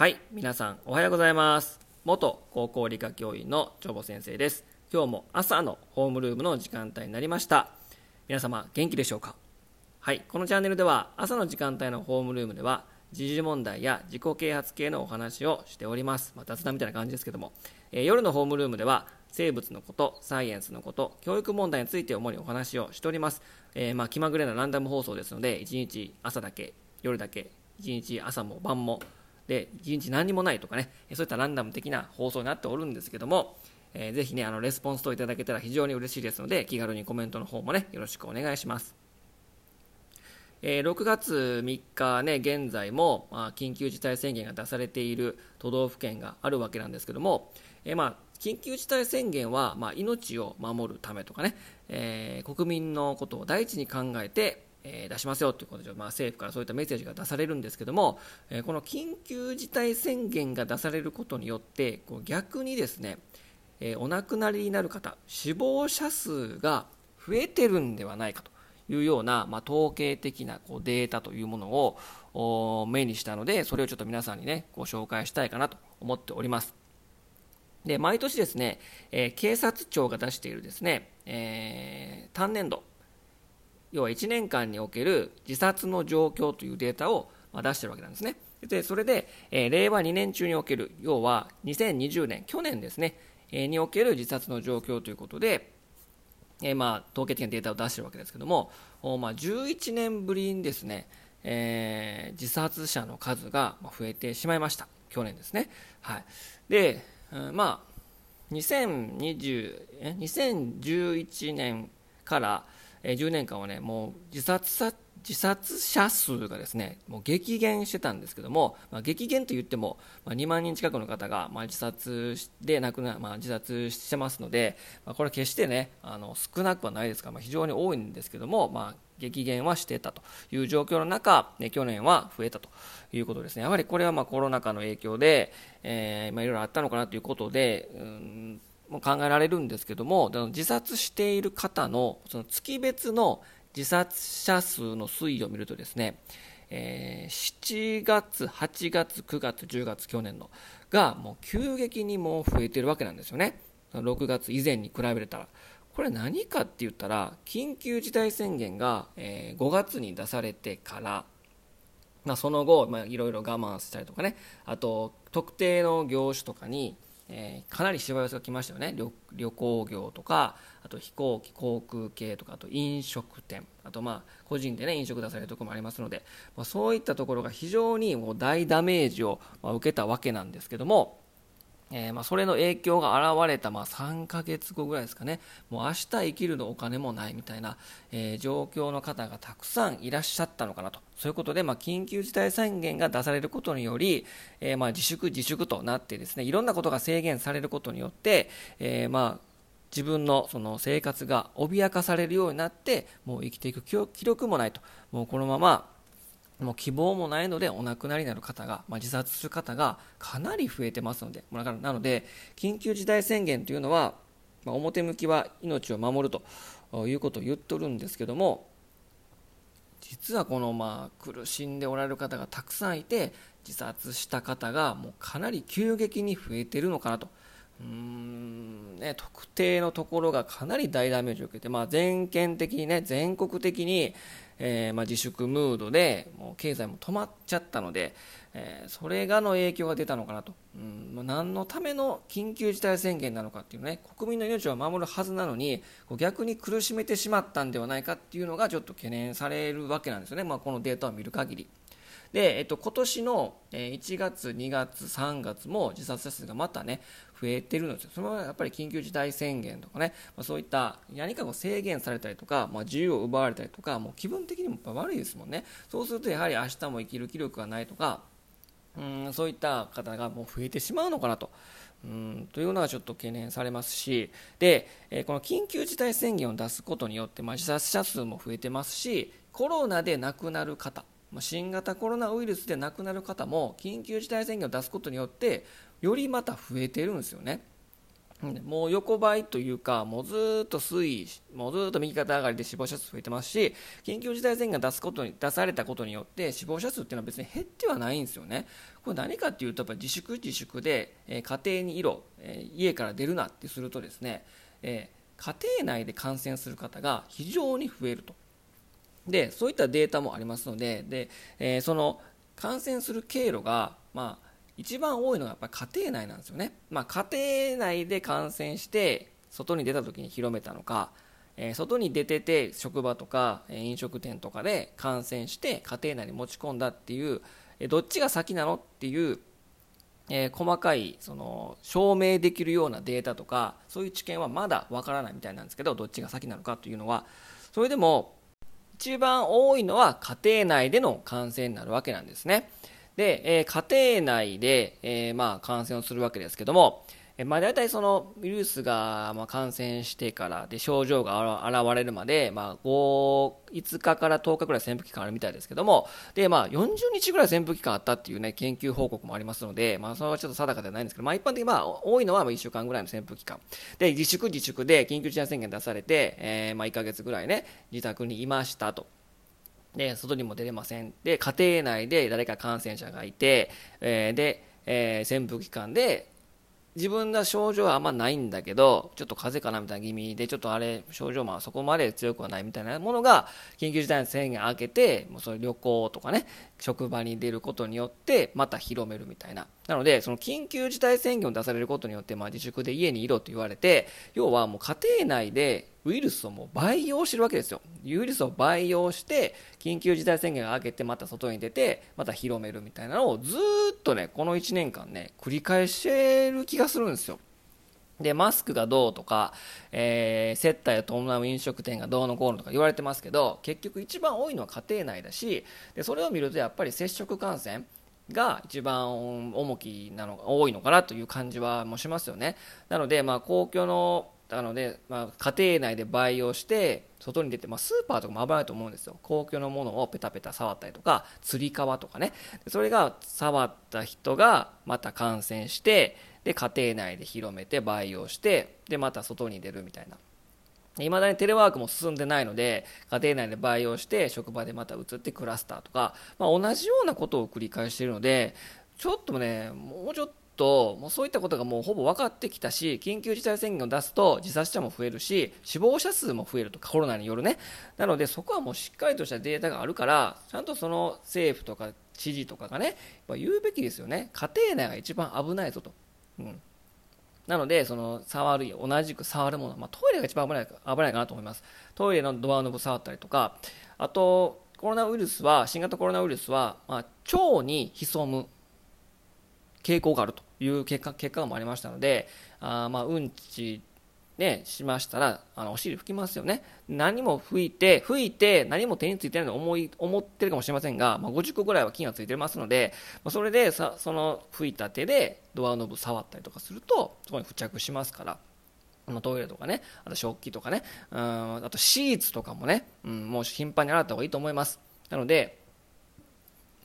はい、皆さんおはようございます。元高校理科教員の長保先生です。今日も朝のホームルームの時間帯になりました。皆様元気でしょうか？はい、このチャンネルでは朝の時間帯のホームルームでは時事問題や自己啓発系のお話をしております。まあ、雑談みたいな感じですけども、えー夜のホームルームでは生物のこと、サイエンスのこと、教育問題について主にお話をしております。えーまあ気まぐれなランダム放送ですので、1日朝だけ、夜だけ、1日朝も晩も、で、1日何にもないとかね、そういったランダム的な放送になっておるんですけども、えーぜひね、あのレスポンスといただけたら非常に嬉しいですので、気軽にコメントの方もね、よろしくお願いします。えー6月3日ね、現在も、まあ、緊急事態宣言が出されている都道府県があるわけなんですけども、えーまあ、緊急事態宣言は、まあ、命を守るためとかね、えー国民のことを第一に考えて、えー出しますよということで、まあ、政府からそういったメッセージが出されるんですけども、えーこの緊急事態宣言が出されることによって、こう逆にですね、えーお亡くなりになる方、死亡者数が増えてるんではないかというような、まあ、統計的なこうデータというものをお目にしたので、それをちょっと皆さんにね、ご紹介したいかなと思っております。で毎年ですね、えー警察庁が出しているですね、えー単年度、要は1年間における自殺の状況というデータを出しているわけなんですね。でそれで、えー令和2年中における、要は2020年、去年ですね、えーにおける自殺の状況ということで、えーまあ、統計的なデータを出しているわけですけれども、おまあ、11年ぶりにですね、え自殺者の数が増えてしまいました。去年ですね。はい。で、うんまあ、2020え2011年から、えー10年間はね、もう自殺さ自殺者数がですねもう激減してたんですけども、まあ、激減と言っても、まあ、2万人近くの方が、まあ、自殺で亡くな、まあ、自殺してますので、まあ、これは決してねあの少なくはないですから、まあ、非常に多いんですけども、まあ、激減はしてたという状況の中、ね、去年は増えたということですね。やはりこれはまあコロナ禍の影響で、えーまあ、いろいろあったのかなということで、うんも考えられるんですけども、自殺している方のその月別の自殺者数の推移を見るとですね、えー7月、8月、9月、10月、去年のがもう急激にもう増えてるわけなんですよね。6月以前に比べたら。これ何かって言ったら、緊急事態宣言が、え5月に出されてから、まあ、その後、ま、いろいろ我慢したりとかね、あと、特定の業種とかに、えーかなりしわ寄せが来ましたよね旅。行業とか、あと飛行機、航空系とか、あと飲食店、あとまあ、個人でね、飲食出されるところもありますので、まあ、そういったところが非常にもう大ダメージを受けたわけなんですけども、えーまあそれの影響が現れたまあ3ヶ月後ぐらいですかね、もう明日生きるのお金もないみたいな、えー状況の方がたくさんいらっしゃったのかなと、そういうことで、まあ、緊急事態宣言が出されることにより、えーまあ自粛、自粛となってですね、いろんなことが制限されることによって、えまあ自分のその生活が脅かされるようになって、もう生きていく気気力もないと、もうこのままもう希望もないのでお亡くなりになる方が、まあ、自殺する方がかなり増えてますので、だからなので、緊急事態宣言というのは、まあ、表向きは命を守るということを言っておるんですけども、実はこのまあ苦しんでおられる方がたくさんいて、自殺した方がもうかなり急激に増えてるのかなと。うんね、特定のところがかなり大ダメージを受けて、まあ、全県的にね、全国的に、えーまあ、自粛ムードで、もう経済も止まっちゃったので、えーそれがの影響が出たのかなと。うんま何のための緊急事態宣言なのかっていうね、国民の命を守るはずなのに、こう逆に苦しめてしまったんではないかっていうのがちょっと懸念されるわけなんですよね、まあ、このデータを見る限り。で、えっと、今年の1月、2月、3月も自殺者数がまたね、増えてるんですよ。それはやっぱり緊急事態宣言とかね、まあ、そういった何かこう制限されたりとか、まあ、自由を奪われたりとか、もう気分的にも悪いですもんね。そうするとやはり明日も生きる気力がないとか、うんそういった方がもう増えてしまうのかなと。うんというのがちょっと懸念されますしで、えーこの緊急事態宣言を出すことによって、まあ、自殺者数も増えてますしコロナで亡くなる方、新型コロナウイルスで亡くなる方も緊急事態宣言を出すことによってよりまた増えてるんですよね。もう横ばいというか、もうずっと推移、もうずっと右肩上がりで死亡者数増えてますし、緊急事態宣言が出すことに、出されたことによって死亡者数っていうのは別に減ってはないんですよね。これ何かっていうと、やっぱ自粛自粛で、え、家庭にいろ、え、家から出るなってするとですね、え、家庭内で感染する方が非常に増えると。で、そういったデータもありますので、で、えその感染する経路が、まあ、一番多いのがやっぱり家庭内なんですよね、まあ、家庭内で感染して外に出た時に広めたのか、えー、外に出てて職場とか、え、飲食店とかで感染して家庭内に持ち込んだっていう、え、どっちが先なのっていう、え細かいその証明できるようなデータとかそういう知見はまだわからないみたいなんですけどどっちが先なのかというのはそれでも一番多いのは家庭内での感染になるわけなんですね。で、えー、家庭内で、えー、まあ、感染をするわけですけども、まあ、大体そのウイルスが、まあ、感染してからで症状が現れるまで、まあ、5, 5日から10日ぐらい潜伏期間あるみたいですけどもで、まあ、40日ぐらい潜伏期間あったっていう、ね、研究報告もありますので、まあ、それはちょっと定かではないんですけど、まあ、一般的に、まあ、多いのは1週間ぐらいの潜伏期間で自粛自粛で緊急事態宣言出されて、えーまあ、1ヶ月ぐらいね自宅にいましたと。で、外にも出れません。で、家庭内で誰か感染者がいて、えー、で、えー、潜伏期間で、自分が症状はあんまないんだけど、ちょっと風邪かなみたいな気味で、ちょっとあれ、症状もそこまで強くはないみたいなものが、緊急事態宣言開けて、もうそ旅行とかね、職場に出ることによって、また広めるみたいな。なので、その緊急事態宣言を出されることによって、まあ自粛で家にいろと言われて、要はもう家庭内でウイルスをもう培養してるわけですよ。ウイルスを培養して、緊急事態宣言が明けて、また外に出て、また広めるみたいなのをずっとね、この1年間ね、繰り返してる気がするんですよ。で、マスクがどうとか、えー、接待を伴う飲食店がどうのこうのとか言われてますけど、結局一番多いのは家庭内だし、でそれを見るとやっぱり接触感染、が一番重きなのが多いのかなという感じはもしますよね。なので、まあ、公共のなので、まあ、家庭内で培養して外に出て、まあ、スーパーとかも危ないと思うんですよ。公共のものをペタペタ触ったりとかつり革とかね。それが触った人がまた感染してで家庭内で広めて培養してでまた外に出るみたいな。いまだにテレワークも進んでないので家庭内で培養して職場でまた移ってクラスターとか、まあ、同じようなことを繰り返しているのでちょっとねもうちょっともうそういったことがもうほぼ分かってきたし緊急事態宣言を出すと自殺者も増えるし死亡者数も増えるとかコロナによるね。なのでそこはもうしっかりとしたデータがあるからちゃんとその政府とか知事とかがね言うべきですよね。家庭内が一番危ないぞと。うん。なので、その触る、同じく触るもの、まあ、トイレが一番危ない危ないかなと思います。トイレのドアノブ触ったりとか、あと、コロナウイルスは、新型コロナウイルスは、まあ、腸に潜む傾向があるという結果結果もありましたので、あまあうんちね、しましたら、あの、お尻拭きますよね。何も拭いて、拭いて、何も手についてないと思い、思ってるかもしれませんが、まあ、50個ぐらいは菌がついてますので、まあ、それでさ、その拭いた手でドアノブ触ったりとかすると、そこに付着しますから。トイレとかね、あと食器とかね、うん、あとシーツとかもね、うん、もう頻繁に洗った方がいいと思います。なので、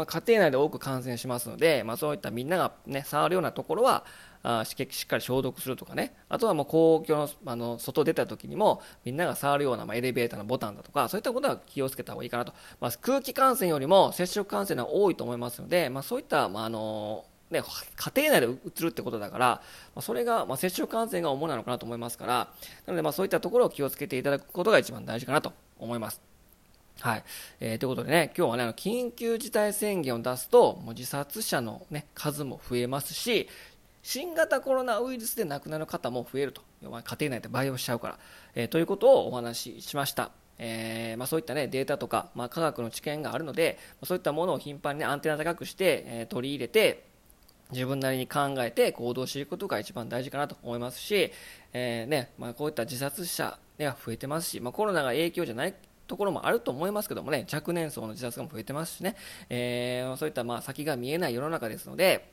まあ、家庭内で多く感染しますので、まあ、そういったみんなが、ね、触るようなところはあしっかり消毒するとかね。あとはもう公共のあの外出た時にもみんなが触るような、まあ、エレベーターのボタンだとかそういったことは気をつけた方がいいかなと、まあ、空気感染よりも接触感染が多いと思いますので、まあ、そういった、まああのね、家庭内でうつるってことだから、まあ、それが、まあ、接触感染が主なのかなと思いますから。なので、まあ、そういったところを気をつけていただくことが一番大事かなと思います。はい。えー、ということでね、今日はね、緊急事態宣言を出すと、もう自殺者の、ね、数も増えますし、新型コロナウイルスで亡くなる方も増えると。家庭内で培養しちゃうから。えー、ということをお話ししました。えー、まあ、そういった、ね、データとか、まあ、科学の知見があるので、そういったものを頻繁に、ね、アンテナ高くして、えー、取り入れて、自分なりに考えて行動していくことが一番大事かなと思いますし、えー、ねまあ、こういった自殺者が増えてますし、まあ、コロナが影響じゃないところもあると思いますけどもね、若年層の自殺が増えてますしね、えー、そういったまあ先が見えない世の中ですので、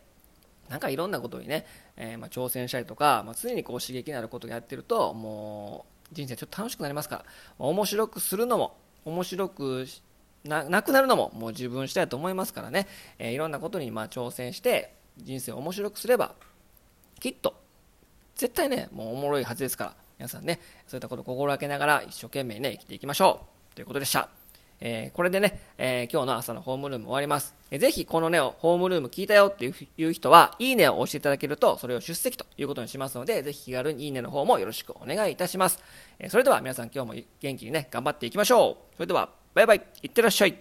なんかいろんなことにね、えー、まあ挑戦したりとか、まあ、常にこう刺激になることをやってると、もう人生ちょっと楽しくなりますから、面白くするのも、面白くななくなるのももう自分したいと思いますからね、えー、いろんなことにまあ挑戦して人生を面白くすればきっと絶対ねもうおもろいはずですから皆さんねそういったことを心がけながら一生懸命ね生きていきましょう。ということでしたえー、これでね、えー、今日の朝のホームルーム終わります。えー、ぜひこのね、ホームルーム聞いたよっていう人は、いいねを押していただけると、それを出席ということにしますので、ぜひ気軽にいいねの方もよろしくお願いいたします。えそれでは皆さん今日も元気にね、頑張っていきましょう。それでは、バイバイ、いってらっしゃい。